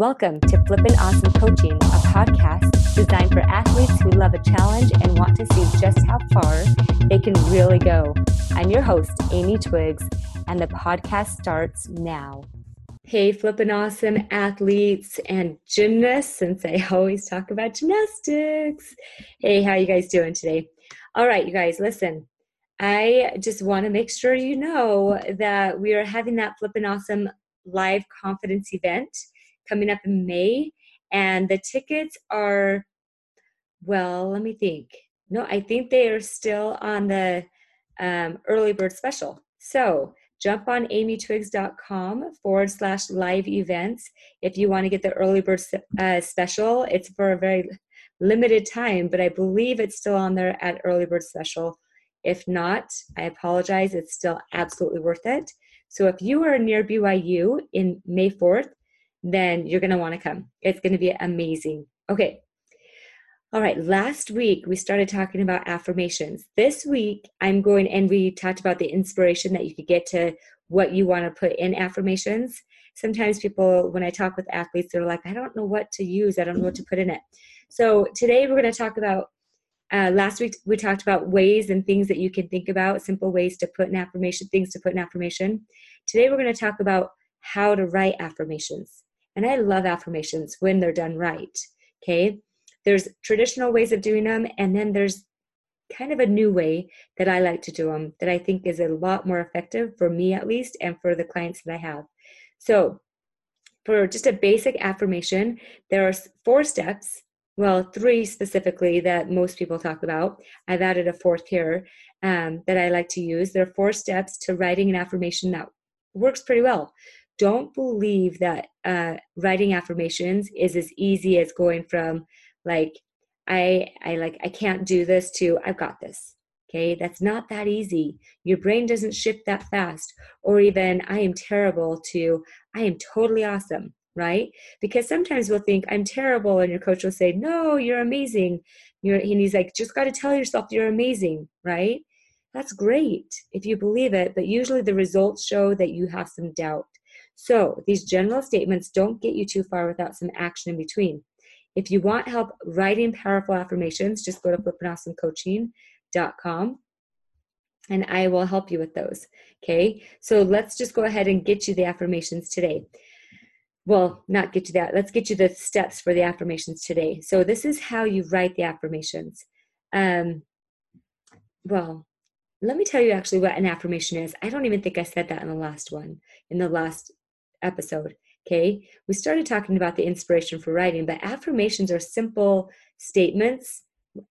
Welcome to Flippin' Awesome Coaching, a podcast designed for athletes who love a challenge and want to see just how far they can really go. I'm your host, Amy Twiggs, and the podcast starts now. Hey, Flippin' Awesome athletes and gymnasts, since I always talk about gymnastics. Hey, how you guys doing today? All right, you guys, listen. I just want to make sure you know that we are having that Flippin' Awesome live confidence event coming up in May. And the tickets are, well, let me think. No, I think they are still on the um, early bird special. So jump on amytwiggs.com forward slash live events if you want to get the early bird uh, special. It's for a very limited time, but I believe it's still on there at early bird special. If not, I apologize. It's still absolutely worth it. So if you are near BYU in May 4th, then you're going to want to come. It's going to be amazing. Okay. All right. Last week, we started talking about affirmations. This week, I'm going, and we talked about the inspiration that you could get to what you want to put in affirmations. Sometimes people, when I talk with athletes, they're like, I don't know what to use, I don't know what to put in it. So today, we're going to talk about. Uh, last week we talked about ways and things that you can think about, simple ways to put an affirmation, things to put in affirmation. Today we're going to talk about how to write affirmations. And I love affirmations when they're done right. Okay. There's traditional ways of doing them, and then there's kind of a new way that I like to do them that I think is a lot more effective for me, at least, and for the clients that I have. So, for just a basic affirmation, there are four steps. Well, three specifically that most people talk about. I've added a fourth here um, that I like to use. There are four steps to writing an affirmation that works pretty well don't believe that uh, writing affirmations is as easy as going from like i i like i can't do this to i've got this. Okay? That's not that easy. Your brain doesn't shift that fast. Or even i am terrible to i am totally awesome right? Because sometimes we'll think i'm terrible and your coach will say no you're amazing. You're and he's like just got to tell yourself you're amazing right? That's great if you believe it but usually the results show that you have some doubt so these general statements don't get you too far without some action in between. If you want help writing powerful affirmations, just go to flippinawesomecoaching.com and I will help you with those. Okay, so let's just go ahead and get you the affirmations today. Well, not get you that. Let's get you the steps for the affirmations today. So this is how you write the affirmations. Um, well, let me tell you actually what an affirmation is. I don't even think I said that in the last one, in the last episode. Okay, we started talking about the inspiration for writing, but affirmations are simple statements.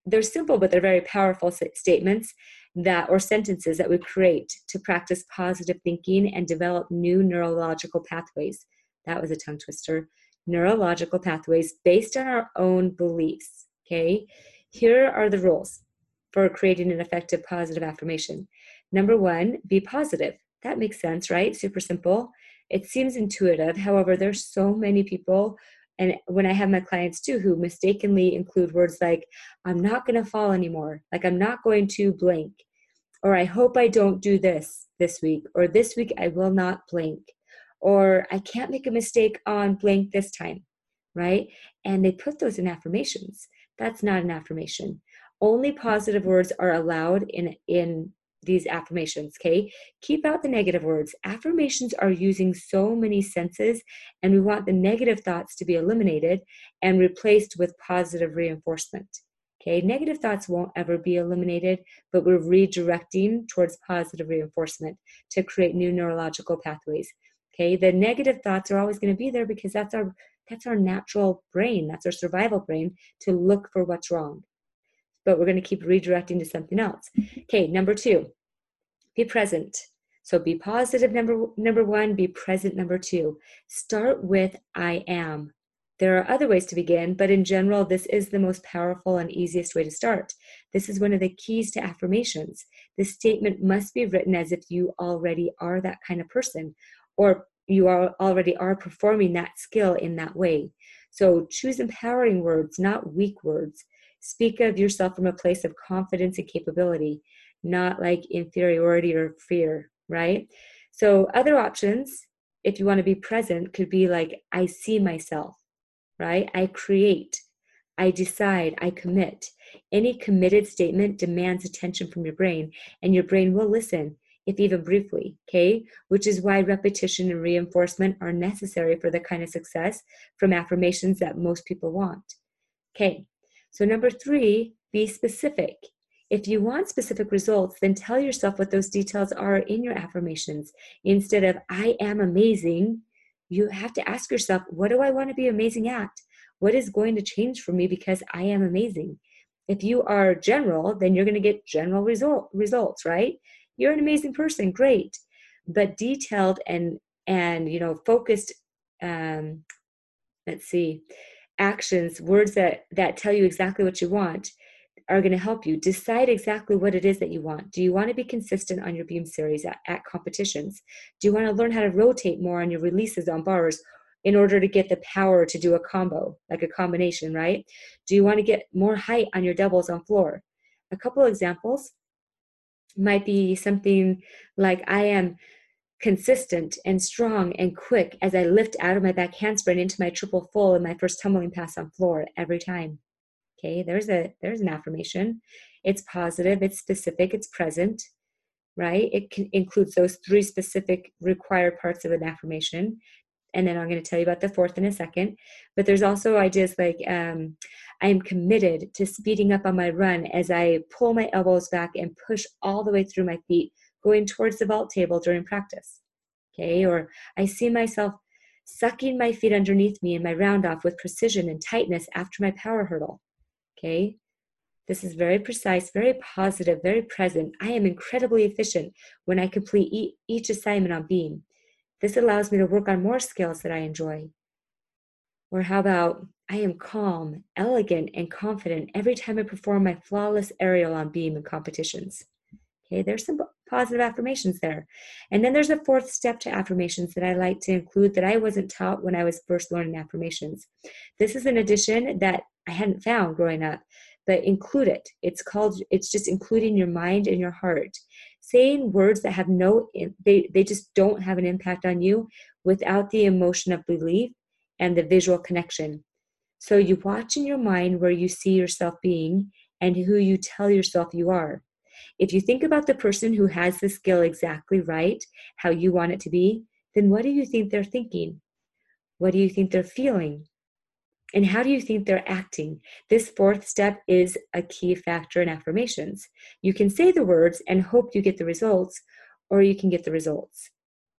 They're simple, but they're very powerful statements that or sentences that we create to practice positive thinking and develop new neurological pathways. That was a tongue twister. Neurological pathways based on our own beliefs. Okay, here are the rules for creating an effective positive affirmation. Number one, be positive. That makes sense, right? Super simple. It seems intuitive. However, there's so many people, and when I have my clients too, who mistakenly include words like, I'm not going to fall anymore, like, I'm not going to blink, or I hope I don't do this this week, or this week I will not blink, or I can't make a mistake on blank this time, right? And they put those in affirmations. That's not an affirmation. Only positive words are allowed in, in these affirmations, okay? Keep out the negative words. Affirmations are using so many senses, and we want the negative thoughts to be eliminated and replaced with positive reinforcement. Okay, negative thoughts won't ever be eliminated, but we're redirecting towards positive reinforcement to create new neurological pathways. Okay, the negative thoughts are always going to be there because that's our that's our natural brain, that's our survival brain to look for what's wrong but we're going to keep redirecting to something else. Okay, number two, be present. So be positive, number, number one, be present, number two. Start with I am. There are other ways to begin, but in general, this is the most powerful and easiest way to start. This is one of the keys to affirmations. This statement must be written as if you already are that kind of person, or you are already are performing that skill in that way. So choose empowering words, not weak words. Speak of yourself from a place of confidence and capability, not like inferiority or fear, right? So, other options, if you want to be present, could be like, I see myself. right? I create, I decide, I commit. Any committed statement demands attention from your brain, and your brain will listen, if even briefly, okay? Which is why repetition and reinforcement are necessary for the kind of success from affirmations that most people want. Okay, so number three, be specific. If you want specific results, then tell yourself what those details are in your affirmations. Instead of, I am amazing, you have to ask yourself, what do I want to be amazing at? What is going to change for me because I am amazing? If you are general, then you're going to get general result, results, right? You're an amazing person, great. But detailed and and you know focused um let's see actions words that that tell you exactly what you want are going to help you decide exactly what it is that you want. Do you want to be consistent on your beam series at, at competitions? Do you want to learn how to rotate more on your releases on bars in order to get the power to do a combo, like a combination, right? Do you want to get more height on your doubles on floor? A couple examples might be something like I am consistent and strong and quick as I lift out of my back handspring into my triple full and my first tumbling pass on floor every time. Okay, there's a there's an affirmation. It's positive, it's specific, it's present, right? It can, includes those three specific required parts of an affirmation. And then I'm going to tell you about the fourth in a second. But there's also ideas like um, I am committed to speeding up on my run as I pull my elbows back and push all the way through my feet, going towards the vault table during practice. Okay, or I see myself sucking my feet underneath me in my round off with precision and tightness after my power hurdle. Okay. This is very precise, very positive, very present. I am incredibly efficient when I complete each assignment on Beam. This allows me to work on more skills that I enjoy. Or how about I am calm, elegant, and confident every time I perform my flawless aerial on Beam in competitions. Okay, there's some positive affirmations there. And then there's a fourth step to affirmations that I like to include that I wasn't taught when I was first learning affirmations. This is an addition that I hadn't found growing up, but include it. It's called, it's just including your mind and your heart. Saying words that have no, they, they just don't have an impact on you without the emotion of belief and the visual connection. So you watch in your mind where you see yourself being and who you tell yourself you are. If you think about the person who has the skill exactly right, how you want it to be, then what do you think they're thinking? What do you think they're feeling? And how do you think they're acting? This fourth step is a key factor in affirmations. You can say the words and hope you get the results, or you can get the results.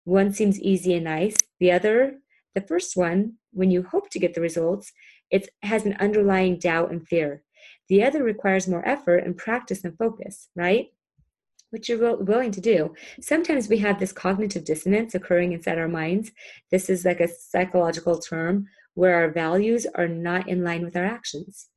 One seems easy and nice. The other, the first one, when you hope to get the results, it has an underlying doubt and fear. The other requires more effort and practice and focus, right? Which you're willing to do. Sometimes we have this cognitive dissonance occurring inside our minds. This is like a psychological term where our values are not in line with our actions.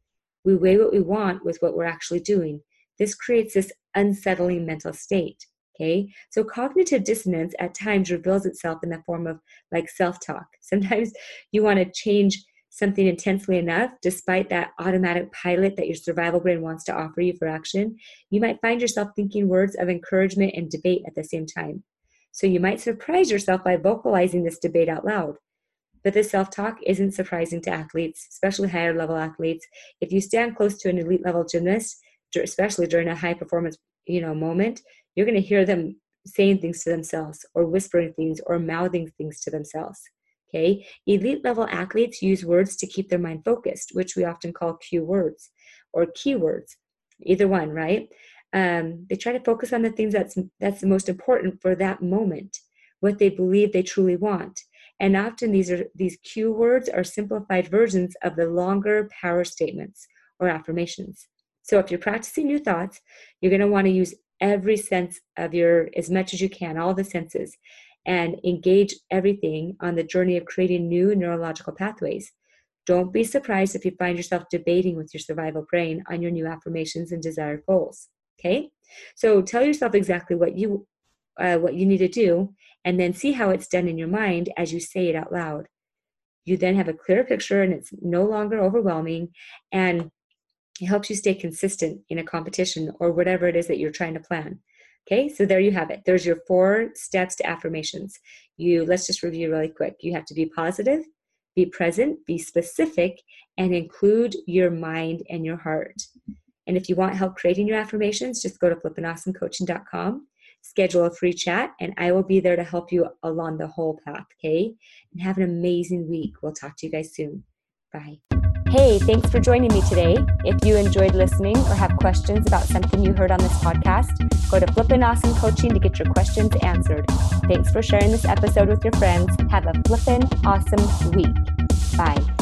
We weigh what we want with what we're actually doing. This creates this unsettling mental state. Okay, so cognitive dissonance at times reveals itself in the form of like self talk. Sometimes you want to change something intensely enough, despite that automatic pilot that your survival brain wants to offer you for action, you might find yourself thinking words of encouragement and debate at the same time. So you might surprise yourself by vocalizing this debate out loud. But this self talk isn't surprising to athletes, especially higher level athletes. If you stand close to an elite level gymnast, especially during a high performance you know moment, you're going to hear them saying things to themselves or whispering things or mouthing things to themselves. Okay, elite level athletes use words to keep their mind focused, which we often call cue words or keywords, either one, right? Um, they try to focus on the things that's that's the most important for that moment, what they believe they truly want. And often these are these cue words are simplified versions of the longer power statements or affirmations. So if you're practicing new thoughts, you're going to want to use every sense of your as much as you can, all the senses, and engage everything on the journey of creating new neurological pathways. Don't be surprised if you find yourself debating with your survival brain on your new affirmations and desired goals. Okay, so tell yourself exactly what you uh, what you need to do, and then see how it's done in your mind as you say it out loud. You then have a clear picture and it's no longer overwhelming and it helps you stay consistent in a competition or whatever it is that you're trying to plan. Okay, so there you have it. There's your four steps to affirmations. You let's just review really quick. You have to be positive, Be present, be specific, and include your mind and your heart. And if you want help creating your affirmations, just go to flippinawesomecoaching.com, schedule a free chat, and I will be there to help you along the whole path, okay? And have an amazing week. We'll talk to you guys soon. Bye. Hey, thanks for joining me today. If you enjoyed listening or have questions about something you heard on this podcast, go to Flippin' Awesome Coaching to get your questions answered. Thanks for sharing this episode with your friends. Have a flippin' awesome week. Bye.